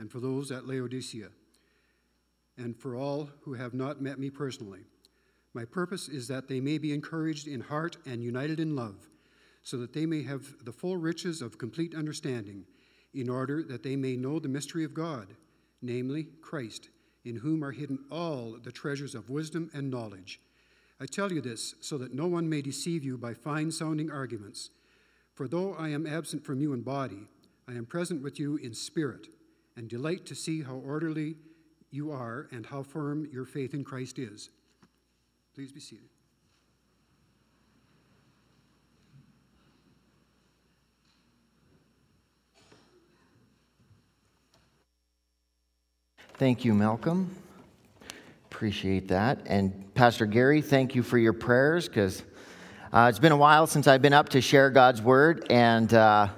and for those at Laodicea, and for all who have not met me personally. My purpose is that they may be encouraged in heart and united in love, so that they may have the full riches of complete understanding, in order that they may know the mystery of God, namely Christ, in whom are hidden all the treasures of wisdom and knowledge. I tell you this so that no one may deceive you by fine sounding arguments. For though I am absent from you in body, I am present with you in spirit, and delight to see how orderly you are and how firm your faith in Christ is. Please be seated. Thank you, Malcolm. Appreciate that. And Pastor Gary, thank you for your prayers because uh, it's been a while since I've been up to share God's word. And uh,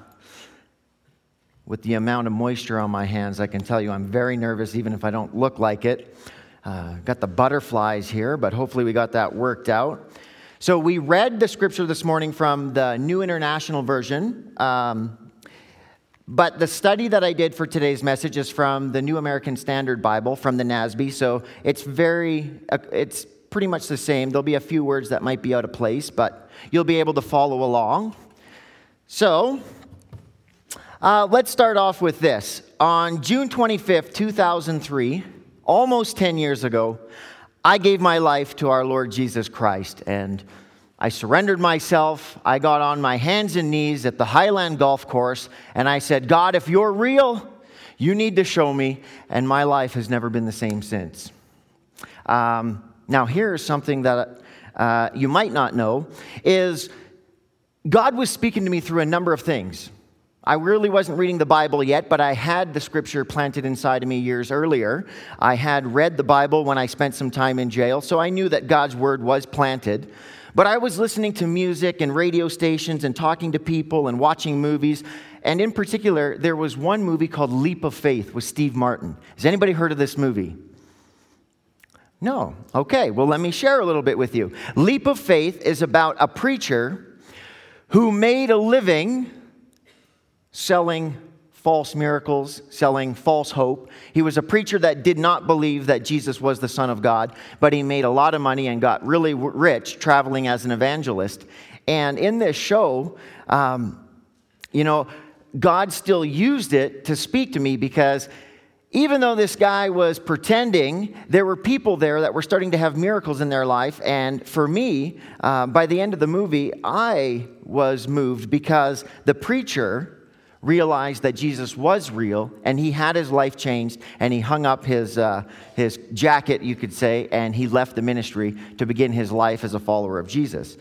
with the amount of moisture on my hands, I can tell you I'm very nervous, even if I don't look like it. Uh, got the butterflies here, but hopefully we got that worked out. So we read the scripture this morning from the New International Version. Um, but the study that I did for today's message is from the New American Standard Bible from the NASB. So it's very, uh, it's pretty much the same. There'll be a few words that might be out of place, but you'll be able to follow along. So uh, let's start off with this. On June 25th, 2003, almost 10 years ago, I gave my life to our Lord Jesus Christ. And I surrendered myself. I got on my hands and knees at the Highland Golf Course and I said, God, if you're real, you need to show me. And my life has never been the same since. Um, now, here's something that uh, you might not know is God was speaking to me through a number of things. I really wasn't reading the Bible yet, but I had the scripture planted inside of me years earlier. I had read the Bible when I spent some time in jail, so I knew that God's word was planted. But I was listening to music and radio stations and talking to people and watching movies. And in particular, there was one movie called Leap of Faith with Steve Martin. Has anybody heard of this movie? No. Okay, well, let me share a little bit with you. Leap of Faith is about a preacher who made a living selling false miracles, selling false hope. He was a preacher that did not believe that Jesus was the Son of God, but he made a lot of money and got really rich traveling as an evangelist. And in this show, um, you know, God still used it to speak to me because even though this guy was pretending, there were people there that were starting to have miracles in their life. And for me, uh, by the end of the movie, I was moved because the preacher realized that Jesus was real and he had his life changed and he hung up his, uh, his jacket, you could say, and he left the ministry to begin his life as a follower of Jesus.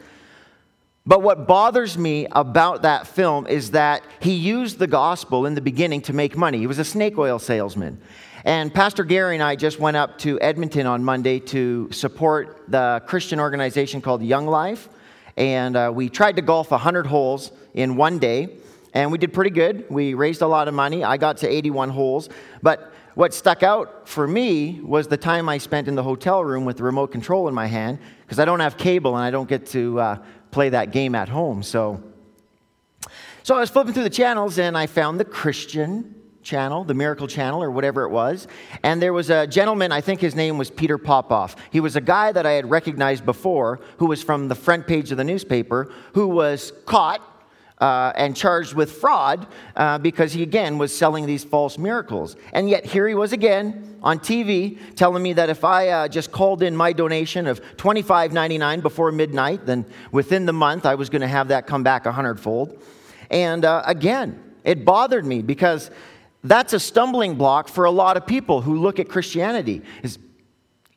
But what bothers me about that film is that he used the gospel in the beginning to make money. He was a snake oil salesman. And Pastor Gary and I just went up to Edmonton on Monday to support the Christian organization called Young Life. And uh, we tried to golf 100 holes in one day and we did pretty good. We raised a lot of money. I got to 81 holes. But what stuck out for me was the time I spent in the hotel room with the remote control in my hand because I don't have cable and I don't get to uh, play that game at home. So, so I was flipping through the channels and I found the Christian channel, the Miracle channel, or whatever it was. And there was a gentleman, I think his name was Peter Popoff. He was a guy that I had recognized before who was from the front page of the newspaper who was caught uh, and charged with fraud uh, because he again was selling these false miracles. And yet here he was again on TV telling me that if I uh, just called in my donation of $25.99 before midnight, then within the month I was going to have that come back a hundredfold. And uh, again, it bothered me because that's a stumbling block for a lot of people who look at Christianity. Is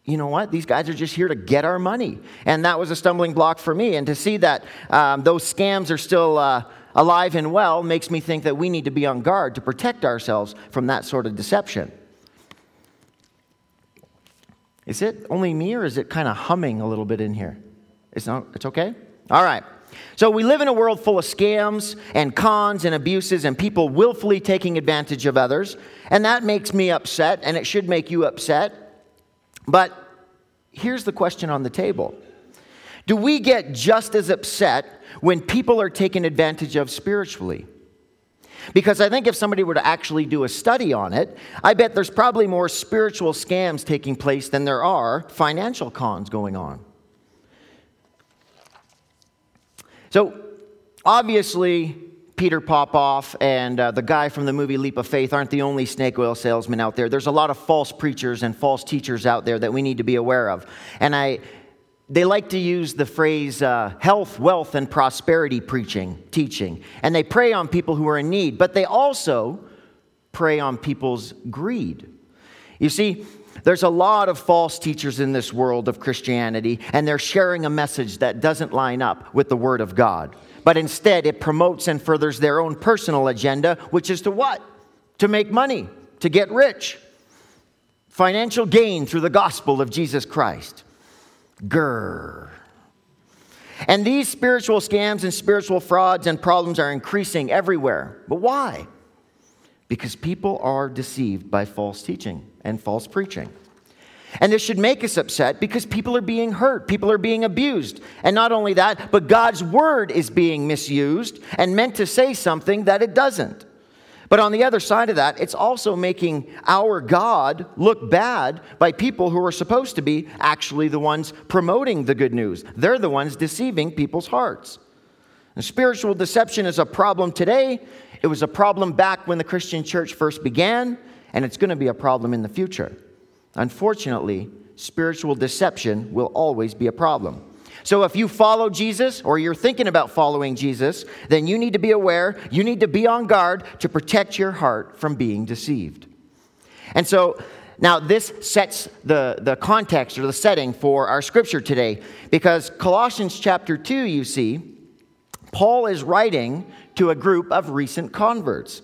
you know what? These guys are just here to get our money. And that was a stumbling block for me. And to see that um, those scams are still uh, alive and well makes me think that we need to be on guard to protect ourselves from that sort of deception. Is it only me or is it kind of humming a little bit in here? It's, not, it's okay? All right. So we live in a world full of scams and cons and abuses and people willfully taking advantage of others. And that makes me upset, and it should make you upset. But here's the question on the table Do we get just as upset when people are taken advantage of spiritually? Because I think if somebody were to actually do a study on it, I bet there's probably more spiritual scams taking place than there are financial cons going on. So, obviously, Peter Popoff and uh, the guy from the movie Leap of Faith aren't the only snake oil salesmen out there. There's a lot of false preachers and false teachers out there that we need to be aware of. And I, they like to use the phrase uh, health, wealth, and prosperity preaching, teaching. And they prey on people who are in need, but they also prey on people's greed. You see, there's a lot of false teachers in this world of Christianity, and they're sharing a message that doesn't line up with the Word of God but instead it promotes and furthers their own personal agenda, which is to what? To make money, to get rich. Financial gain through the gospel of Jesus Christ. Grr. And these spiritual scams and spiritual frauds and problems are increasing everywhere. But why? Because people are deceived by false teaching and false preaching. And this should make us upset because people are being hurt, people are being abused. And not only that, but God's word is being misused and meant to say something that it doesn't. But on the other side of that, it's also making our God look bad by people who are supposed to be actually the ones promoting the good news. They're the ones deceiving people's hearts. And spiritual deception is a problem today. It was a problem back when the Christian church first began, and it's going to be a problem in the future. Unfortunately, spiritual deception will always be a problem. So if you follow Jesus or you're thinking about following Jesus, then you need to be aware, you need to be on guard to protect your heart from being deceived. And so now this sets the, the context or the setting for our scripture today because Colossians chapter 2, you see, Paul is writing to a group of recent converts.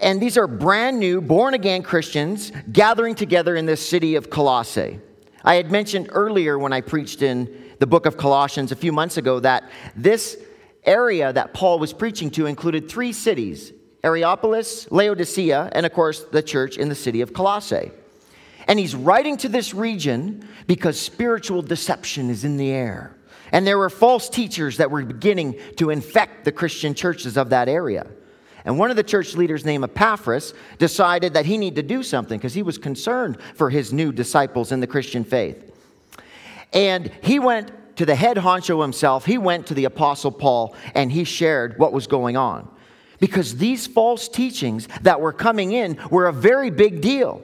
And these are brand new, born again Christians gathering together in this city of Colossae. I had mentioned earlier when I preached in the book of Colossians a few months ago that this area that Paul was preaching to included three cities Hierapolis, Laodicea, and of course the church in the city of Colossae. And he's writing to this region because spiritual deception is in the air. And there were false teachers that were beginning to infect the Christian churches of that area. And one of the church leaders named Epaphras decided that he needed to do something because he was concerned for his new disciples in the Christian faith. And he went to the head honcho himself, he went to the Apostle Paul, and he shared what was going on. Because these false teachings that were coming in were a very big deal.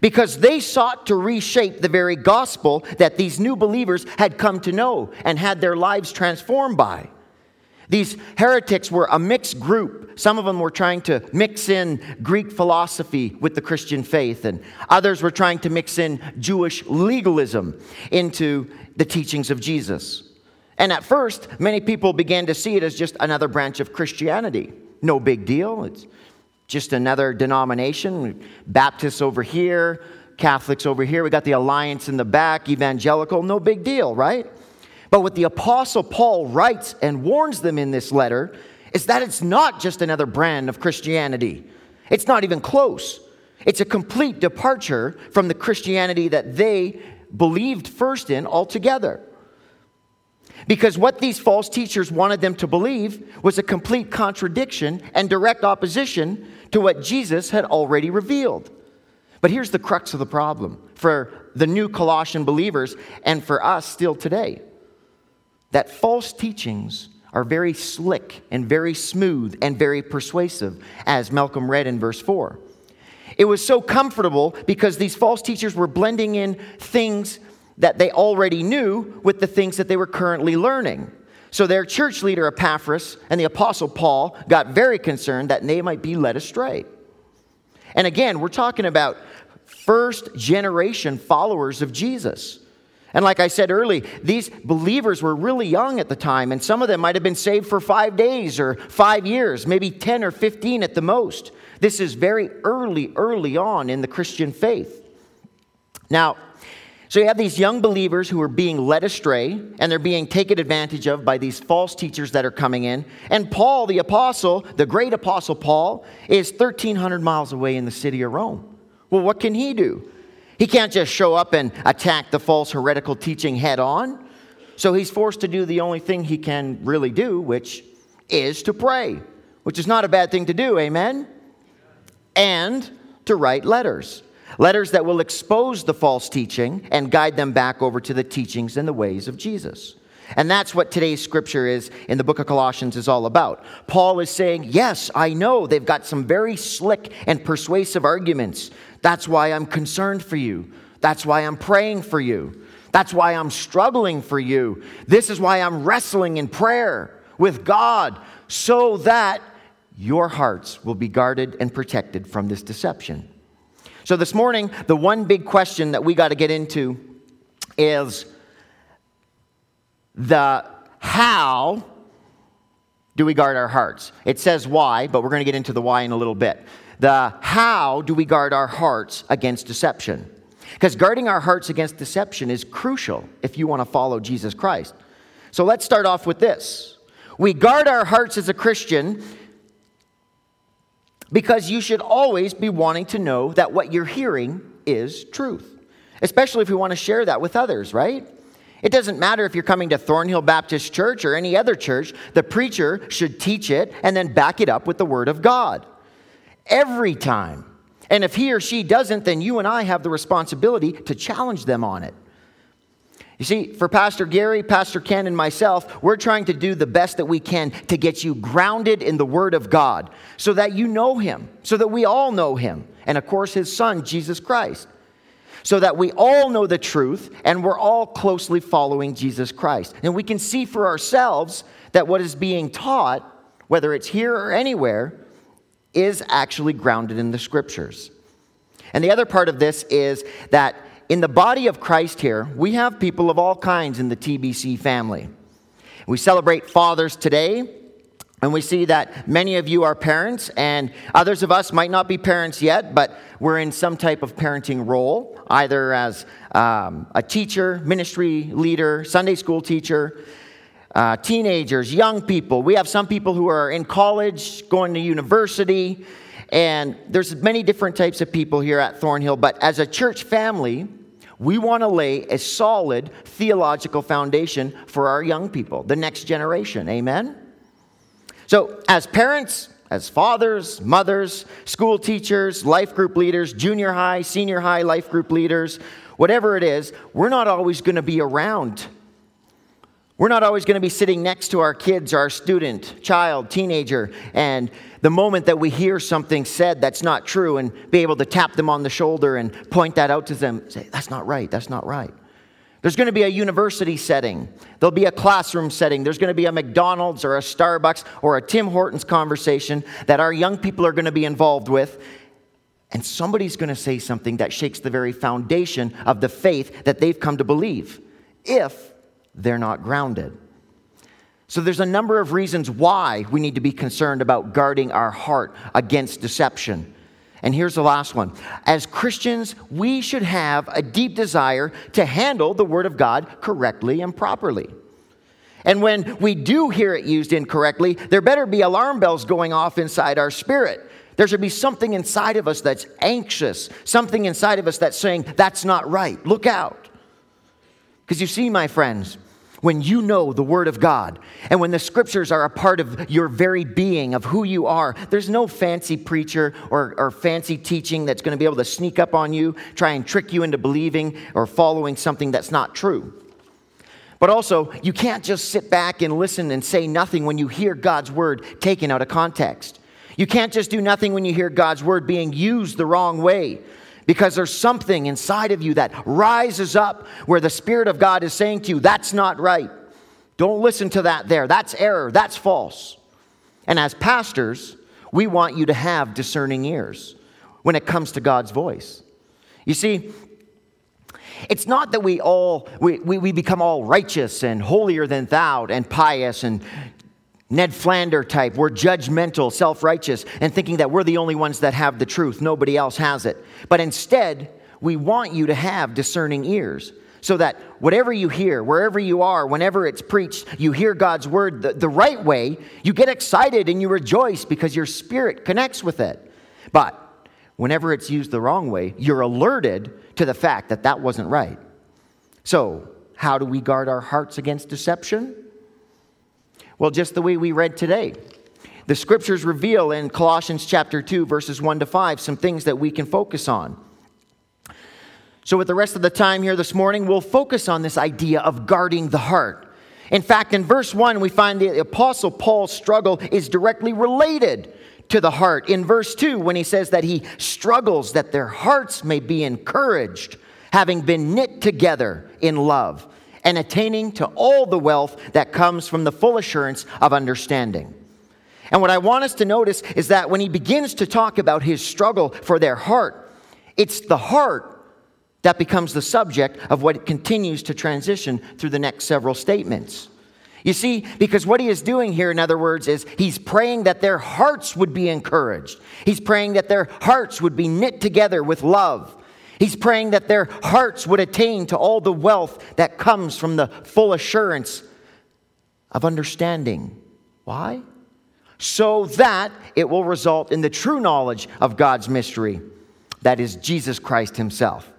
Because they sought to reshape the very gospel that these new believers had come to know and had their lives transformed by. These heretics were a mixed group. Some of them were trying to mix in Greek philosophy with the Christian faith, and others were trying to mix in Jewish legalism into the teachings of Jesus. And at first, many people began to see it as just another branch of Christianity. No big deal. It's just another denomination. Baptists over here, Catholics over here. We got the Alliance in the back, evangelical. No big deal, right? But what the Apostle Paul writes and warns them in this letter is that it's not just another brand of Christianity. It's not even close. It's a complete departure from the Christianity that they believed first in altogether. Because what these false teachers wanted them to believe was a complete contradiction and direct opposition to what Jesus had already revealed. But here's the crux of the problem for the new Colossian believers and for us still today that false teachings are very slick and very smooth and very persuasive, as Malcolm read in verse 4. It was so comfortable because these false teachers were blending in things that they already knew with the things that they were currently learning. So their church leader, Epaphras, and the apostle Paul got very concerned that they might be led astray. And again, we're talking about first generation followers of Jesus. And like I said early, these believers were really young at the time, and some of them might have been saved for five days or five years, maybe 10 or 15 at the most. This is very early, early on in the Christian faith. Now, so you have these young believers who are being led astray and they're being taken advantage of by these false teachers that are coming in. And Paul, the apostle, the great apostle Paul, is 1,300 miles away in the city of Rome. Well, what can he do? He can't just show up and attack the false heretical teaching head on. So he's forced to do the only thing he can really do, which is to pray. which is not a bad thing to do, amen? And to write letters. Letters that will expose the false teaching and guide them back over to the teachings and the ways of Jesus. And that's what today's scripture is in the book of Colossians is all about. Paul is saying, Yes, I know they've got some very slick and persuasive arguments. That's why I'm concerned for you. That's why I'm praying for you. That's why I'm struggling for you. This is why I'm wrestling in prayer with God so that your hearts will be guarded and protected from this deception. So, this morning, the one big question that we got to get into is the how do we guard our hearts? It says why, but we're going to get into the why in a little bit. The how do we guard our hearts against deception? Because guarding our hearts against deception is crucial if you want to follow Jesus Christ. So let's start off with this. We guard our hearts as a Christian because you should always be wanting to know that what you're hearing is truth, especially if we want to share that with others, right? It doesn't matter if you're coming to Thornhill Baptist Church or any other church, the preacher should teach it and then back it up with the Word of God. Every time. And if he or she doesn't, then you and I have the responsibility to challenge them on it. You see, for Pastor Gary, Pastor Ken, and myself, we're trying to do the best that we can to get you grounded in the Word of God so that you know Him, so that we all know Him, and of course, His Son, Jesus Christ so that we all know the truth and we're all closely following Jesus Christ. And we can see for ourselves that what is being taught, whether it's here or anywhere, is actually grounded in the scriptures. And the other part of this is that in the body of Christ here, we have people of all kinds in the TBC family. We celebrate fathers today, and we see that many of you are parents, and others of us might not be parents yet, but we're in some type of parenting role, either as um, a teacher, ministry leader, Sunday school teacher, uh, teenagers, young people. We have some people who are in college, going to university, and there's many different types of people here at Thornhill. But as a church family, we want to lay a solid theological foundation for our young people, the next generation. Amen? So, as parents, as fathers, mothers, school teachers, life group leaders, junior high, senior high life group leaders, whatever it is, we're not always going to be around. We're not always going to be sitting next to our kids, our student, child, teenager, and the moment that we hear something said that's not true and be able to tap them on the shoulder and point that out to them, say, that's not right, that's not right. There's going to be a university setting. There'll be a classroom setting. There's going to be a McDonald's or a Starbucks or a Tim Hortons conversation that our young people are going to be involved with. And somebody's going to say something that shakes the very foundation of the faith that they've come to believe if they're not grounded. So, there's a number of reasons why we need to be concerned about guarding our heart against deception. And here's the last one. As Christians, we should have a deep desire to handle the Word of God correctly and properly. And when we do hear it used incorrectly, there better be alarm bells going off inside our spirit. There should be something inside of us that's anxious, something inside of us that's saying, that's not right. Look out. Because you see, my friends, when you know the Word of God and when the Scriptures are a part of your very being, of who you are, there's no fancy preacher or, or fancy teaching that's going to be able to sneak up on you, try and trick you into believing or following something that's not true. But also, you can't just sit back and listen and say nothing when you hear God's Word taken out of context. You can't just do nothing when you hear God's Word being used the wrong way because there's something inside of you that rises up where the Spirit of God is saying to you, that's not right. Don't listen to that there. That's error. That's false. And as pastors, we want you to have discerning ears when it comes to God's voice. You see, it's not that we all we, we, we become all righteous and holier than thou and pious and Ned Flander type. We're judgmental, self righteous, and thinking that we're the only ones that have the truth. Nobody else has it. But instead, we want you to have discerning ears so that whatever you hear, wherever you are, whenever it's preached, you hear God's word the, the right way, you get excited and you rejoice because your spirit connects with it. But whenever it's used the wrong way, you're alerted to the fact that that wasn't right. So, how do we guard our hearts against deception? Well, just the way we read today. the scriptures reveal in Colossians chapter 2, verses 1 to 5, some things that we can focus on. So, with the rest of the time here this morning, we'll focus on this idea of guarding the heart. In fact, in verse 1, we find the Apostle Paul's struggle is directly related to the heart. In verse 2, when he says that he struggles that their hearts may be encouraged, having been knit together in love, and attaining to all the wealth that comes from the full assurance of understanding. And what I want us to notice is that when he begins to talk about his struggle for their heart, it's the heart that becomes the subject of what continues to transition through the next several statements. You see, because what he is doing here, in other words, is he's praying that their hearts would be encouraged. He's praying that their hearts would be knit together with love. He's praying that their hearts would attain to all the wealth that comes from the full assurance of understanding. Why? So that it will result in the true knowledge of God's mystery, that is Jesus Christ Himself.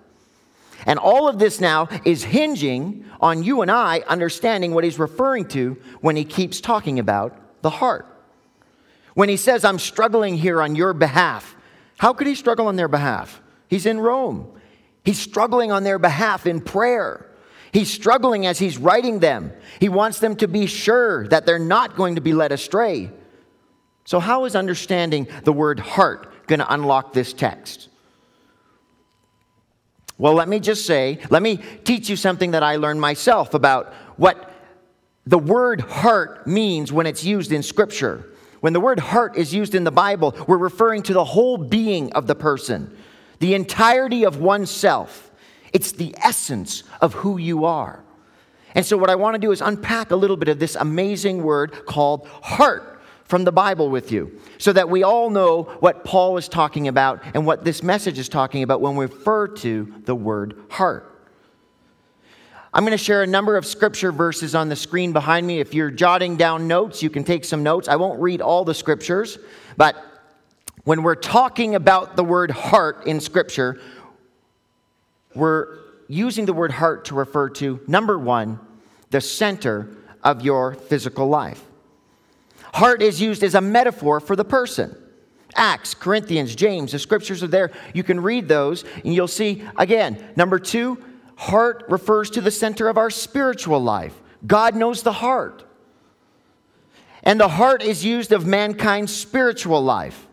And all of this now is hinging on you and I understanding what he's referring to when he keeps talking about the heart. When he says, I'm struggling here on your behalf, how could he struggle on their behalf? He's in Rome. He's struggling on their behalf in prayer. He's struggling as he's writing them. He wants them to be sure that they're not going to be led astray. So, how is understanding the word heart going to unlock this text? Well, let me just say, let me teach you something that I learned myself about what the word heart means when it's used in Scripture. When the word heart is used in the Bible, we're referring to the whole being of the person, the entirety of oneself. It's the essence of who you are. And so, what I want to do is unpack a little bit of this amazing word called heart from the Bible with you so that we all know what Paul is talking about and what this message is talking about when we refer to the word heart. I'm going to share a number of scripture verses on the screen behind me. If you're jotting down notes, you can take some notes. I won't read all the scriptures, but when we're talking about the word heart in scripture, we're using the word heart to refer to number one, the center of your physical life. Heart is used as a metaphor for the person. Acts, Corinthians, James, the scriptures are there. You can read those and you'll see, again, number two, heart refers to the center of our spiritual life. God knows the heart. And the heart is used of mankind's spiritual life.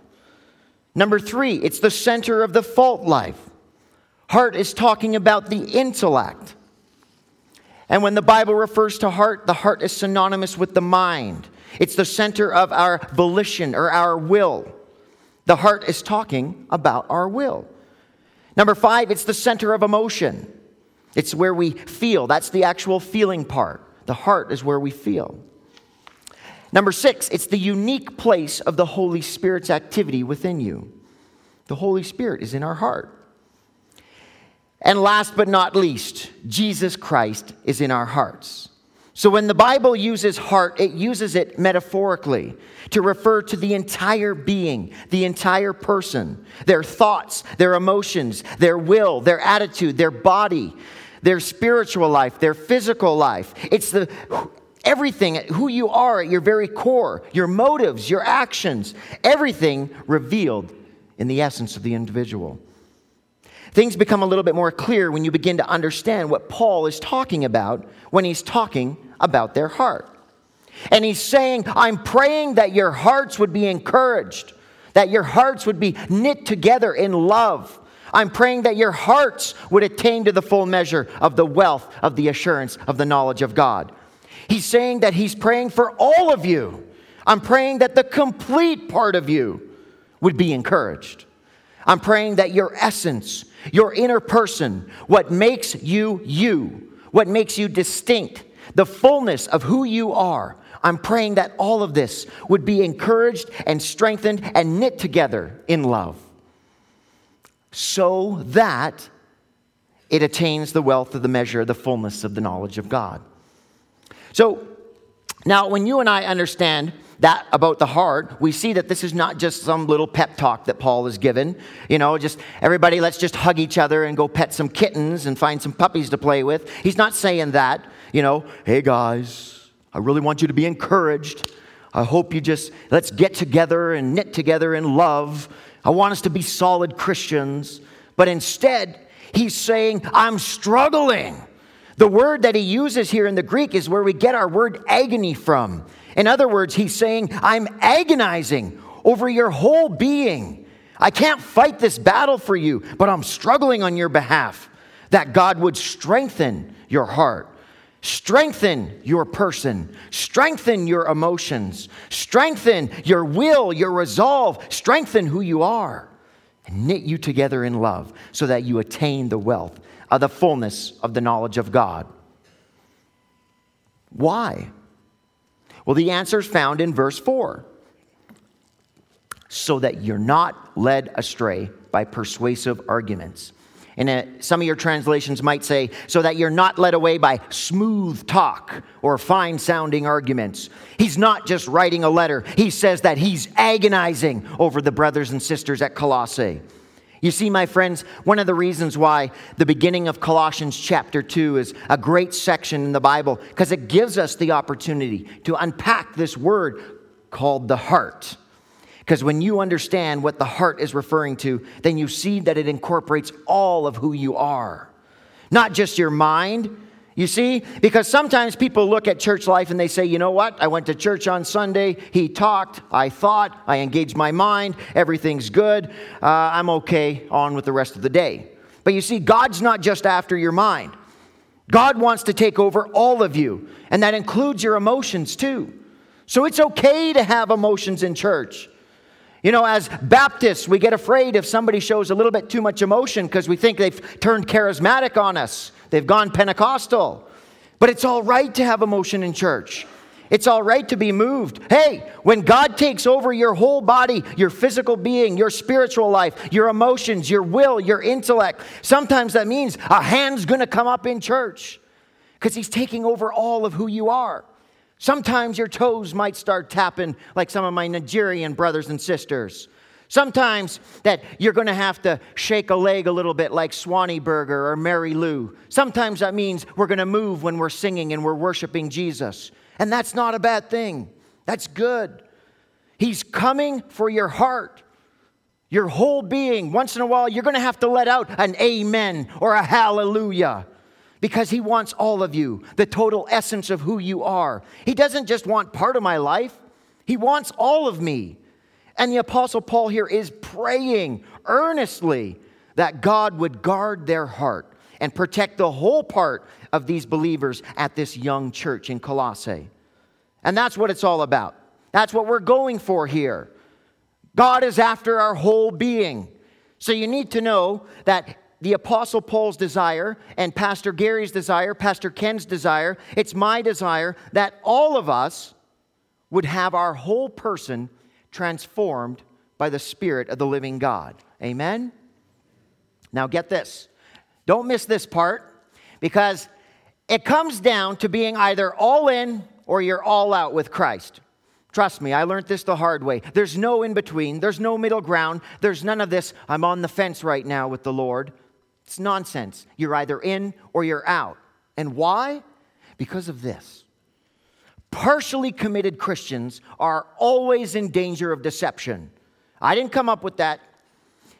Number three, it's the center of the fault life. Heart is talking about the intellect. And when the Bible refers to heart, the heart is synonymous with the mind. It's the center of our volition or our will. The heart is talking about our will. Number five, it's the center of emotion. It's where we feel. That's the actual feeling part. The heart is where we feel. Number six, it's the unique place of the Holy Spirit's activity within you. The Holy Spirit is in our heart. And last but not least, Jesus Christ is in our hearts. So when the Bible uses heart, it uses it metaphorically to refer to the entire being, the entire person, their thoughts, their emotions, their will, their attitude, their body, their spiritual life, their physical life. It's the everything, who you are at your very core, your motives, your actions, everything revealed in the essence of the individual. Things become a little bit more clear when you begin to understand what Paul is talking about when he's talking about their heart. And he's saying, I'm praying that your hearts would be encouraged, that your hearts would be knit together in love. I'm praying that your hearts would attain to the full measure of the wealth of the assurance of the knowledge of God. He's saying that he's praying for all of you. I'm praying that the complete part of you would be encouraged. I'm praying that your essence, your inner person, what makes you you, what makes you distinct, the fullness of who you are, I'm praying that all of this would be encouraged and strengthened and knit together in love so that it attains the wealth of the measure, the fullness of the knowledge of God. So, now when you and I understand that about the heart, we see that this is not just some little pep talk that Paul is given. You know, just everybody, let's just hug each other and go pet some kittens and find some puppies to play with. He's not saying that, you know, hey guys, I really want you to be encouraged. I hope you just, let's get together and knit together in love. I want us to be solid Christians. But instead, he's saying, I'm struggling. The word that he uses here in the Greek is where we get our word agony from. In other words, he's saying, I'm agonizing over your whole being. I can't fight this battle for you, but I'm struggling on your behalf. That God would strengthen your heart, strengthen your person, strengthen your emotions, strengthen your will, your resolve, strengthen who you are, and knit you together in love so that you attain the wealth of the fullness of the knowledge of God. Why? Well, the answer is found in verse 4 so that you're not led astray by persuasive arguments. And uh, some of your translations might say, so that you're not led away by smooth talk or fine sounding arguments. He's not just writing a letter, he says that he's agonizing over the brothers and sisters at Colossae. You see, my friends, one of the reasons why the beginning of Colossians chapter 2 is a great section in the Bible, because it gives us the opportunity to unpack this word called the heart. Because when you understand what the heart is referring to, then you see that it incorporates all of who you are, not just your mind, you see? Because sometimes people look at church life and they say, you know what? I went to church on Sunday. He talked. I thought. I engaged my mind. Everything's good. Uh, I'm okay. On with the rest of the day. But you see, God's not just after your mind, God wants to take over all of you, and that includes your emotions too. So it's okay to have emotions in church. You know, as Baptists, we get afraid if somebody shows a little bit too much emotion because we think they've turned charismatic on us. They've gone Pentecostal. But it's all right to have emotion in church. It's all right to be moved. Hey, when God takes over your whole body, your physical being, your spiritual life, your emotions, your will, your intellect, sometimes that means a hand's gonna come up in church because He's taking over all of who you are. Sometimes your toes might start tapping like some of my Nigerian brothers and sisters. Sometimes that you're going to have to shake a leg a little bit like Swanee Burger or Mary Lou. Sometimes that means we're going to move when we're singing and we're worshiping Jesus. And that's not a bad thing. That's good. He's coming for your heart, your whole being. Once in a while, you're going to have to let out an amen or a hallelujah because he wants all of you, the total essence of who you are. He doesn't just want part of my life, he wants all of me. And the Apostle Paul here is praying earnestly that God would guard their heart and protect the whole part of these believers at this young church in Colossae. And that's what it's all about. That's what we're going for here. God is after our whole being. So you need to know that the Apostle Paul's desire and Pastor Gary's desire, Pastor Ken's desire, it's my desire that all of us would have our whole person transformed by the Spirit of the living God. Amen? Now, get this. Don't miss this part because it comes down to being either all in or you're all out with Christ. Trust me, I learned this the hard way. There's no in between, there's no middle ground, there's none of this, I'm on the fence right now with the Lord. It's nonsense. You're either in or you're out. And why? Because of this partially committed Christians are always in danger of deception. I didn't come up with that,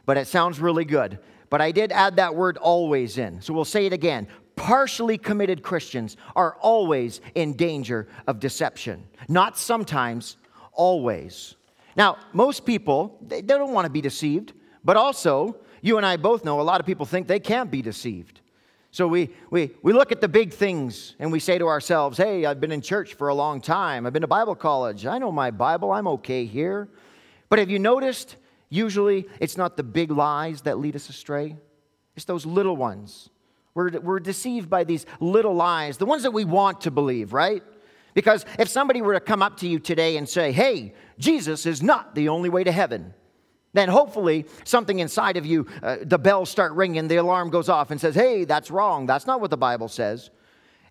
but it sounds really good. But I did add that word always in. So we'll say it again. Partially committed Christians are always in danger of deception. Not sometimes, always. Now, most people, they don't want to be deceived, but also, you and I both know a lot of people think they can't be deceived. So we, we, we look at the big things and we say to ourselves, hey, I've been in church for a long time. I've been to Bible college. I know my Bible. I'm okay here. But have you noticed, usually it's not the big lies that lead us astray, it's those little ones. We're, we're deceived by these little lies, the ones that we want to believe, right? Because if somebody were to come up to you today and say, hey, Jesus is not the only way to heaven, then hopefully something inside of you, uh, the bells start ringing, the alarm goes off and says, hey, that's wrong. That's not what the Bible says.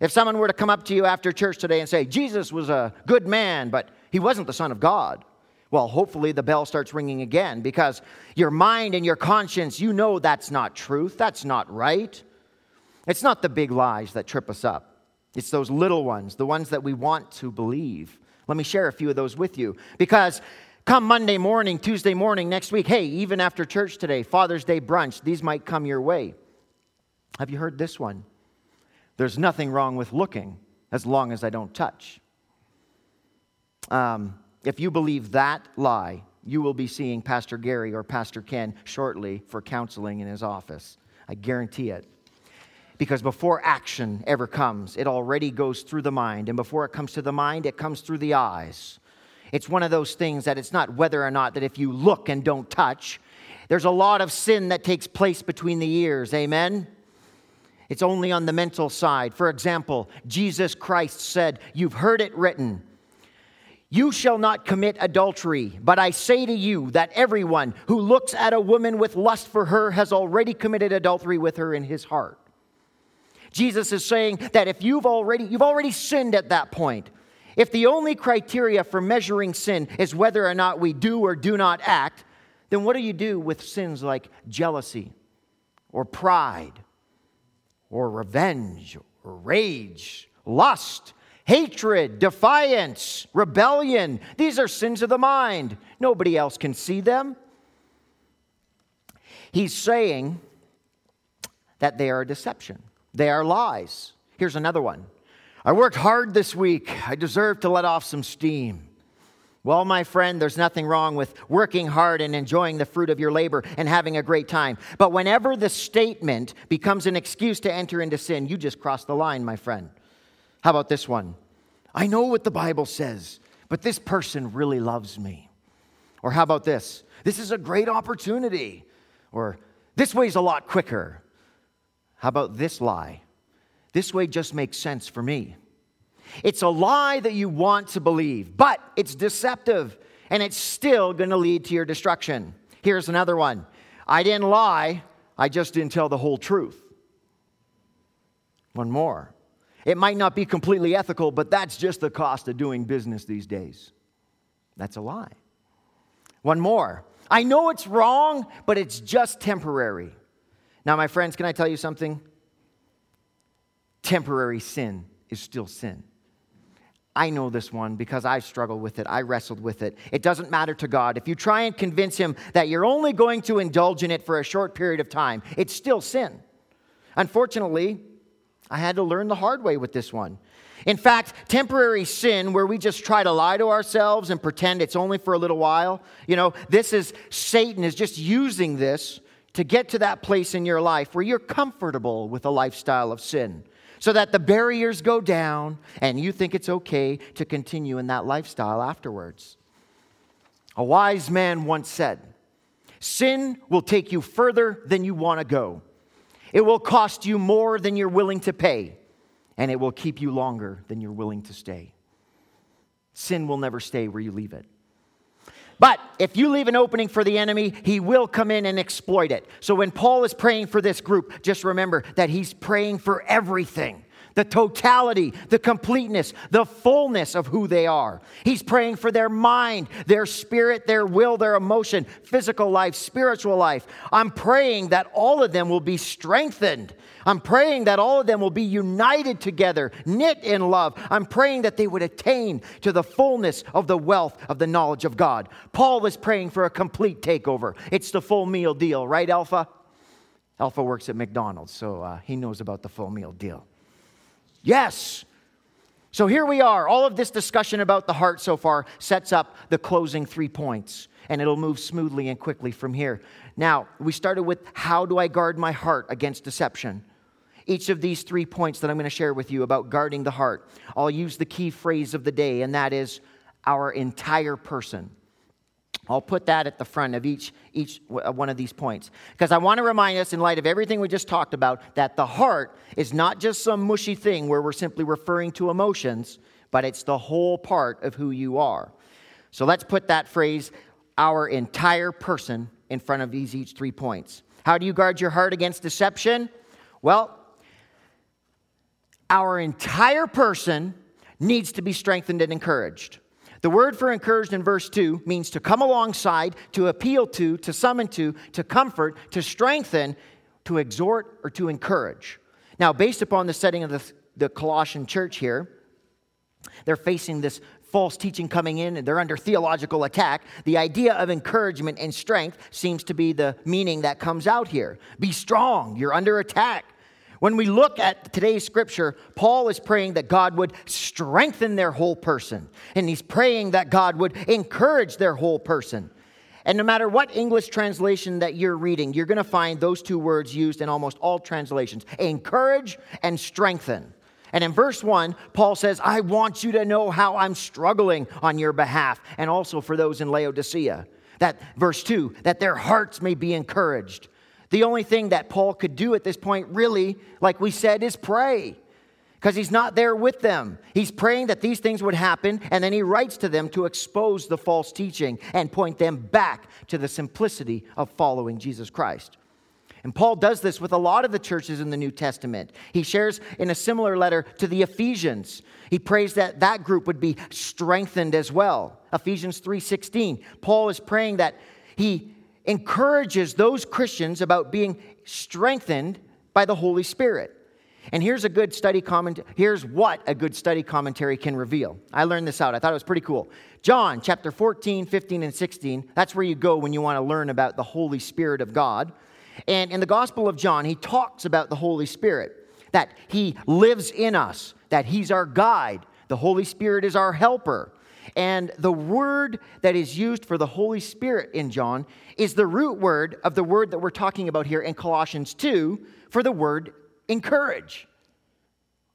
If someone were to come up to you after church today and say, Jesus was a good man, but he wasn't the Son of God, well, hopefully the bell starts ringing again because your mind and your conscience, you know that's not truth. That's not right. It's not the big lies that trip us up, it's those little ones, the ones that we want to believe. Let me share a few of those with you because come Monday morning, Tuesday morning, next week, hey, even after church today, Father's Day brunch, these might come your way. Have you heard this one? There's nothing wrong with looking as long as I don't touch. Um, if you believe that lie, you will be seeing Pastor Gary or Pastor Ken shortly for counseling in his office. I guarantee it. Because before action ever comes, it already goes through the mind. And before it comes to the mind, it comes through the eyes. It's one of those things that it's not whether or not that if you look and don't touch, there's a lot of sin that takes place between the ears. Amen? It's only on the mental side. For example, Jesus Christ said, You've heard it written. You shall not commit adultery, but I say to you that everyone who looks at a woman with lust for her has already committed adultery with her in his heart. Jesus is saying that if you've already you've already sinned at that point. If the only criteria for measuring sin is whether or not we do or do not act, then what do you do with sins like jealousy or pride or revenge or rage, lust, hatred, defiance, rebellion. These are sins of the mind. Nobody else can see them. He's saying that they are a deception, they are lies. Here's another one I worked hard this week. I deserve to let off some steam. Well, my friend, there's nothing wrong with working hard and enjoying the fruit of your labor and having a great time. But whenever the statement becomes an excuse to enter into sin, you just cross the line, my friend. How about this one? I know what the Bible says, but this person really loves me. Or how about this? This is a great opportunity. Or this way's a lot quicker. How about this lie? This way just makes sense for me. It's a lie that you want to believe, but it's deceptive and it's still going to lead to your destruction. Here's another one I didn't lie, I just didn't tell the whole truth. One more. It might not be completely ethical, but that's just the cost of doing business these days. That's a lie. One more. I know it's wrong, but it's just temporary. Now, my friends, can I tell you something? Temporary sin is still sin. I know this one because I struggled with it. I wrestled with it. It doesn't matter to God. If you try and convince Him that you're only going to indulge in it for a short period of time, it's still sin. Unfortunately, I had to learn the hard way with this one. In fact, temporary sin, where we just try to lie to ourselves and pretend it's only for a little while, you know, this is Satan is just using this to get to that place in your life where you're comfortable with a lifestyle of sin so that the barriers go down and you think it's okay to continue in that lifestyle afterwards. A wise man once said, Sin will take you further than you want to go. It will cost you more than you're willing to pay, and it will keep you longer than you're willing to stay. Sin will never stay where you leave it. But if you leave an opening for the enemy, he will come in and exploit it. So when Paul is praying for this group, just remember that he's praying for everything the totality, the completeness, the fullness of who they are. He's praying for their mind, their spirit, their will, their emotion, physical life, spiritual life. I'm praying that all of them will be strengthened. I'm praying that all of them will be united together, knit in love. I'm praying that they would attain to the fullness of the wealth of the knowledge of God. Paul is praying for a complete takeover. It's the full meal deal, right, Alpha? Alpha works at McDonald's, so uh, he knows about the full meal deal. Yes. So here we are. All of this discussion about the heart so far sets up the closing three points, and it'll move smoothly and quickly from here. Now, we started with how do I guard my heart against deception? Each of these three points that I'm going to share with you about guarding the heart, I'll use the key phrase of the day, and that is our entire person. I'll put that at the front of each, each uh, one of these points. Because I want to remind us, in light of everything we just talked about, that the heart is not just some mushy thing where we're simply referring to emotions, but it's the whole part of who you are. So let's put that phrase, our entire person, in front of these each three points. How do you guard your heart against deception? Well, our entire person needs to be strengthened and encouraged. The word for encouraged in verse 2 means to come alongside, to appeal to, to summon to, to comfort, to strengthen, to exhort, or to encourage. Now, based upon the setting of the, the Colossian church here, they're facing this false teaching coming in and they're under theological attack, the idea of encouragement and strength seems to be the meaning that comes out here. Be strong, you're under attack. When we look at today's scripture, Paul is praying that God would strengthen their whole person. And he's praying that God would encourage their whole person. And no matter what English translation that you're reading, you're going to find those two words used in almost all translations encourage and strengthen. And in verse 1, Paul says, I want you to know how I'm struggling on your behalf, and also for those in Laodicea. That verse 2, that their hearts may be encouraged. The only thing that Paul could do at this point, really, like we said, is pray because he's not there with them. He's praying that these things would happen, and then he writes to them to expose the false teaching and point them back to the simplicity of following Jesus Christ. And Paul does this with a lot of the churches in the New Testament. He shares in a similar letter to the Ephesians. He prays that that group would be strengthened as well. Ephesians 3:16. Paul is praying that he encourages those Christians about being strengthened by the Holy Spirit. And here's a good study comment. Here's what a good study commentary can reveal. I learned this out. I thought it was pretty cool. John chapter 14, 15, and 16. That's where you go when you want to learn about the Holy Spirit of God. And in the Gospel of John, he talks about the Holy Spirit, that he lives in us, that he's our guide. The Holy Spirit is our helper. And the word that is used for the Holy Spirit in John is the root word of the word that we're talking about here in Colossians 2 for the word encourage.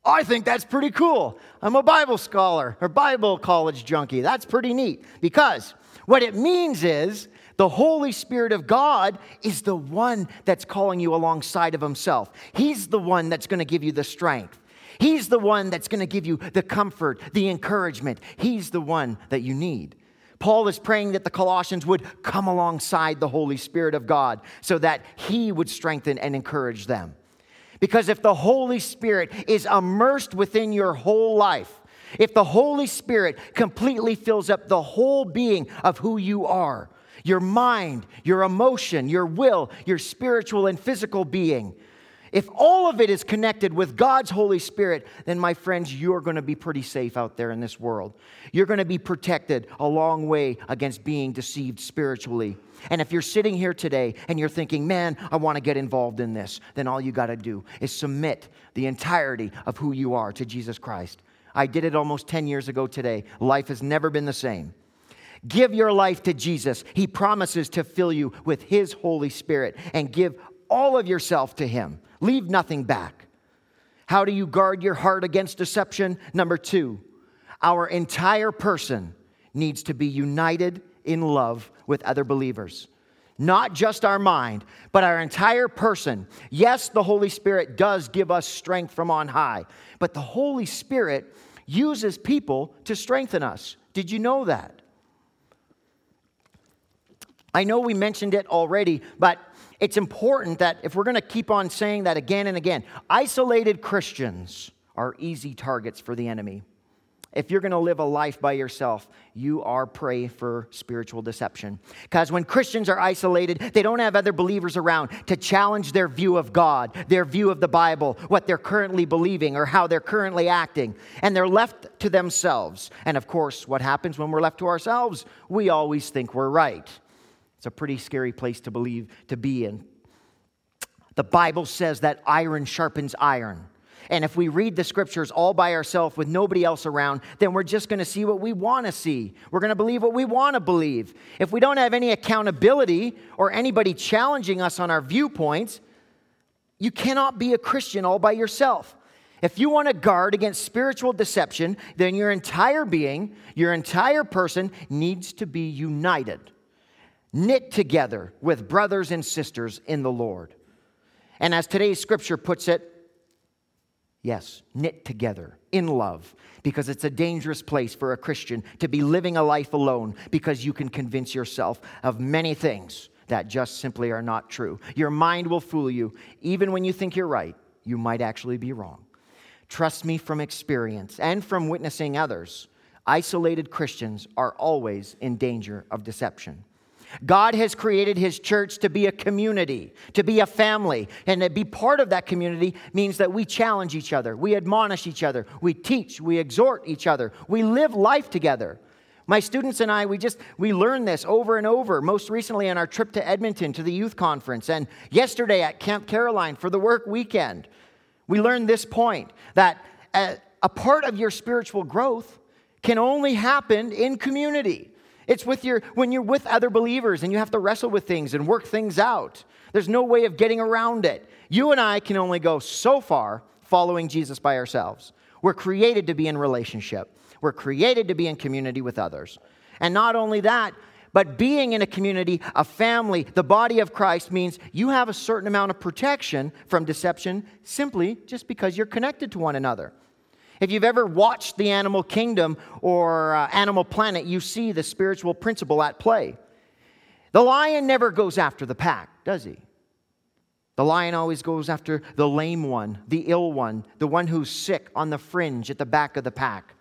I think that's pretty cool. I'm a Bible scholar or Bible college junkie. That's pretty neat because what it means is the Holy Spirit of God is the one that's calling you alongside of Himself. He's the one that's going to give you the strength. He's the one that's going to give you the comfort, the encouragement. He's the one that you need. Paul is praying that the Colossians would come alongside the Holy Spirit of God so that He would strengthen and encourage them. Because if the Holy Spirit is immersed within your whole life, if the Holy Spirit completely fills up the whole being of who you are, your mind, your emotion, your will, your spiritual and physical being, if all of it is connected with God's Holy Spirit, then my friends, you're going to be pretty safe out there in this world. You're going to be protected a long way against being deceived spiritually. And if you're sitting here today and you're thinking, man, I want to get involved in this, then all you got to do is submit the entirety of who you are to Jesus Christ. I did it almost 10 years ago today. Life has never been the same. Give your life to Jesus. He promises to fill you with His Holy Spirit and give all of yourself to Him. Leave nothing back. How do you guard your heart against deception? Number two, our entire person needs to be united in love with other believers. Not just our mind, but our entire person. Yes, the Holy Spirit does give us strength from on high, but the Holy Spirit uses people to strengthen us. Did you know that? I know we mentioned it already, but it's important that if we're going to keep on saying that again and again, isolated Christians are easy targets for the enemy. If you're going to live a life by yourself, you are prey for spiritual deception. Because when Christians are isolated, they don't have other believers around to challenge their view of God, their view of the Bible, what they're currently believing, or how they're currently acting. And they're left to themselves. And of course, what happens when we're left to ourselves? We always think we're right. It's a pretty scary place to believe to be in. The Bible says that iron sharpens iron. And if we read the scriptures all by ourselves with nobody else around, then we're just going to see what we want to see. We're going to believe what we want to believe. If we don't have any accountability or anybody challenging us on our viewpoints, you cannot be a Christian all by yourself. If you want to guard against spiritual deception, then your entire being, your entire person needs to be united, knit together with brothers and sisters in the Lord. And as today's scripture puts it, Yes, knit together in love, because it's a dangerous place for a Christian to be living a life alone because you can convince yourself of many things that just simply are not true. Your mind will fool you. Even when you think you're right, you might actually be wrong. Trust me from experience and from witnessing others. Isolated Christians are always in danger of deception. God has created his church to be a community, to be a family. And to be part of that community means that we challenge each other, we admonish each other, we teach, we exhort each other, we live life together. My students and I, we just we learn this over and over. Most recently on our trip to Edmonton to the youth conference, and yesterday at Camp Caroline for the work weekend, we learned this point that a, a part of your spiritual growth can only happen in community. It's with your, when you're with other believers and you have to wrestle with things and work things out. There's no way of getting around it. You and I can only go so far following Jesus by ourselves. We're created to be in relationship, we're created to be in community with others. And not only that, but being in a community, a family, the body of Christ means you have a certain amount of protection from deception simply just because you're connected to one another. If you've ever watched the animal kingdom or uh, Animal Planet, you see the spiritual principle at play. The lion never goes after the pack, does he? The lion always goes after the lame one, the ill one, the one who's sick on the fringe at the back of the pack.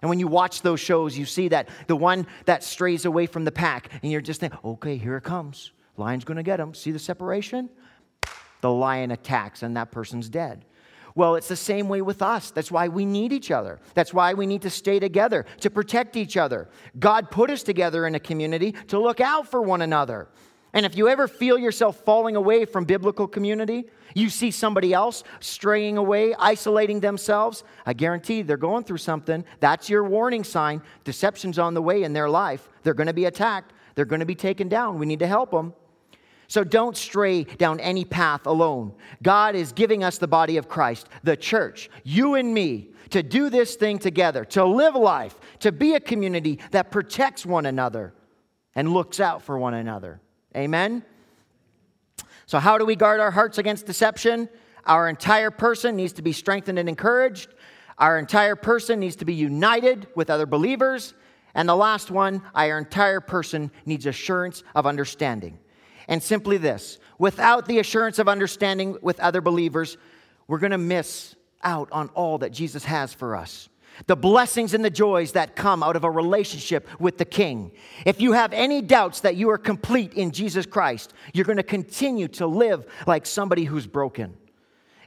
And when you watch those shows, you see that the one that strays away from the pack, and you're just thinking, okay, here it comes. Lion's gonna get him. See the separation? The lion attacks, and that person's dead. Well, it's the same way with us. That's why we need each other. That's why we need to stay together, to protect each other. God put us together in a community to look out for one another. And if you ever feel yourself falling away from biblical community, you see somebody else straying away, isolating themselves, I guarantee they're going through something. That's your warning sign. Deception's on the way in their life. They're going to be attacked, they're going to be taken down. We need to help them. So don't stray down any path alone. God is giving us the body of Christ, the church, you and me, to do this thing together, to live life, to be a community that protects one another and looks out for one another. Amen? So, how do we guard our hearts against deception? Our entire person needs to be strengthened and encouraged. Our entire person needs to be united with other believers. And the last one, our entire person needs assurance of understanding and simply this without the assurance of understanding with other believers, we're going to miss out on all that Jesus has for us. The blessings and the joys that come out of a relationship with the King. If you have any doubts that you are complete in Jesus Christ, you're going to continue to live like somebody who's broken.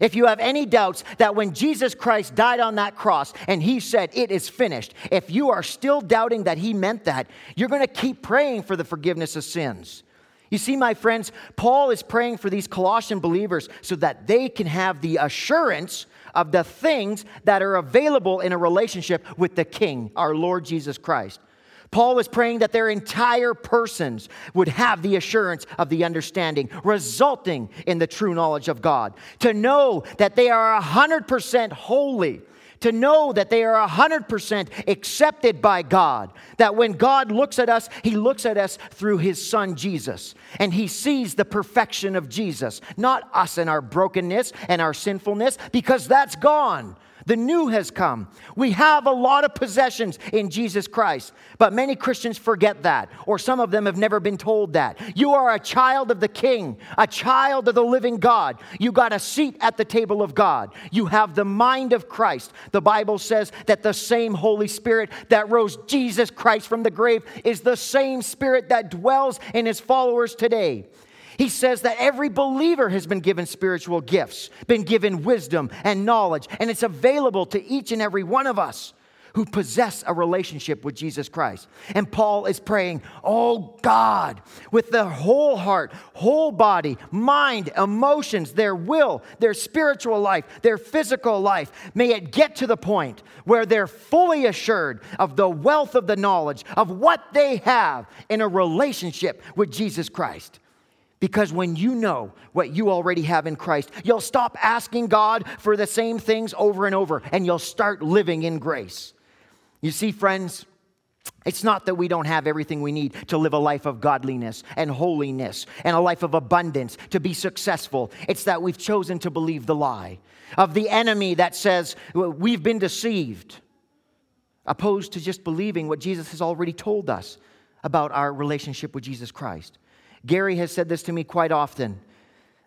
If you have any doubts that when Jesus Christ died on that cross and he said, It is finished, if you are still doubting that he meant that, you're going to keep praying for the forgiveness of sins. You see, my friends, Paul is praying for these Colossian believers so that they can have the assurance of the things that are available in a relationship with the King, our Lord Jesus Christ. Paul is praying that their entire persons would have the assurance of the understanding, resulting in the true knowledge of God. To know that they are 100% holy, to know that they are 100% accepted by God. That when God looks at us, He looks at us through His Son Jesus. And He sees the perfection of Jesus, not us and our brokenness and our sinfulness, because that's gone. The new has come. We have a lot of possessions in Jesus Christ, but many Christians forget that, or some of them have never been told that. You are a child of the King, a child of the living God. You got a seat at the table of God. You have the mind of Christ. The Bible says that the same Holy Spirit that rose Jesus Christ from the grave is the same Spirit that dwells in his followers today. He says that every believer has been given spiritual gifts, been given wisdom and knowledge, and it's available to each and every one of us who possess a relationship with Jesus Christ. And Paul is praying, Oh God, with their whole heart, whole body, mind, emotions, their will, their spiritual life, their physical life, may it get to the point where they're fully assured of the wealth of the knowledge of what they have in a relationship with Jesus Christ. Because when you know what you already have in Christ, you'll stop asking God for the same things over and over and you'll start living in grace. You see, friends, it's not that we don't have everything we need to live a life of godliness and holiness and a life of abundance to be successful. It's that we've chosen to believe the lie of the enemy that says we've been deceived, opposed to just believing what Jesus has already told us about our relationship with Jesus Christ. Gary has said this to me quite often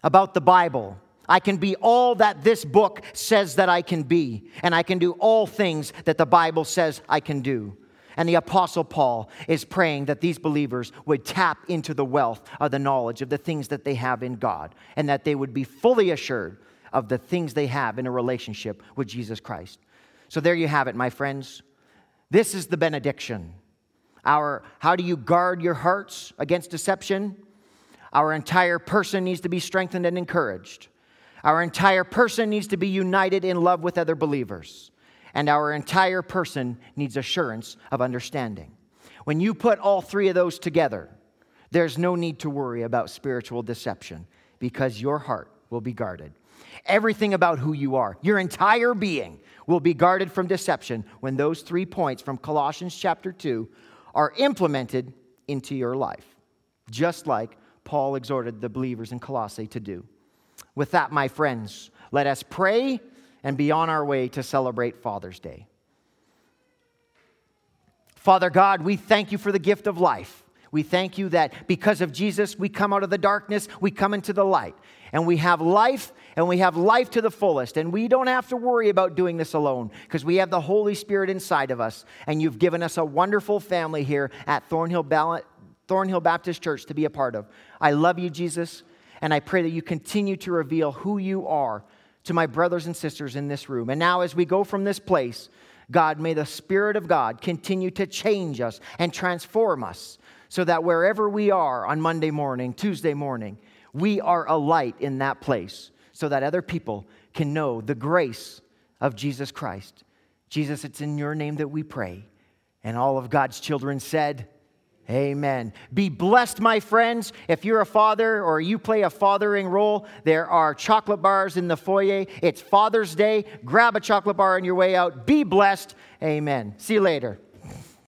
about the Bible. I can be all that this book says that I can be, and I can do all things that the Bible says I can do. And the Apostle Paul is praying that these believers would tap into the wealth of the knowledge of the things that they have in God and that they would be fully assured of the things they have in a relationship with Jesus Christ. So there you have it, my friends. This is the benediction. Our how do you guard your hearts against deception? Our entire person needs to be strengthened and encouraged. Our entire person needs to be united in love with other believers and our entire person needs assurance of understanding. When you put all three of those together, there's no need to worry about spiritual deception because your heart will be guarded. Everything about who you are, your entire being, will be guarded from deception when those three points from Colossians chapter 2 are implemented into your life, just like Paul exhorted the believers in Colossae to do. With that, my friends, let us pray and be on our way to celebrate Father's Day. Father God, we thank you for the gift of life. We thank you that because of Jesus, we come out of the darkness, we come into the light, and we have life, and we have life to the fullest. And we don't have to worry about doing this alone because we have the Holy Spirit inside of us, and you've given us a wonderful family here at Thornhill, Thornhill Baptist Church to be a part of. I love you, Jesus, and I pray that you continue to reveal who you are to my brothers and sisters in this room. And now, as we go from this place, God, may the Spirit of God continue to change us and transform us so that wherever we are on Monday morning, Tuesday morning, we are a light in that place so that other people can know the grace of Jesus Christ. Jesus, it's in your name that we pray. And all of God's children said, Amen. Be blessed, my friends. If you're a father or you play a fathering role, there are chocolate bars in the foyer. It's Father's Day. Grab a chocolate bar on your way out. Be blessed. Amen. See you later.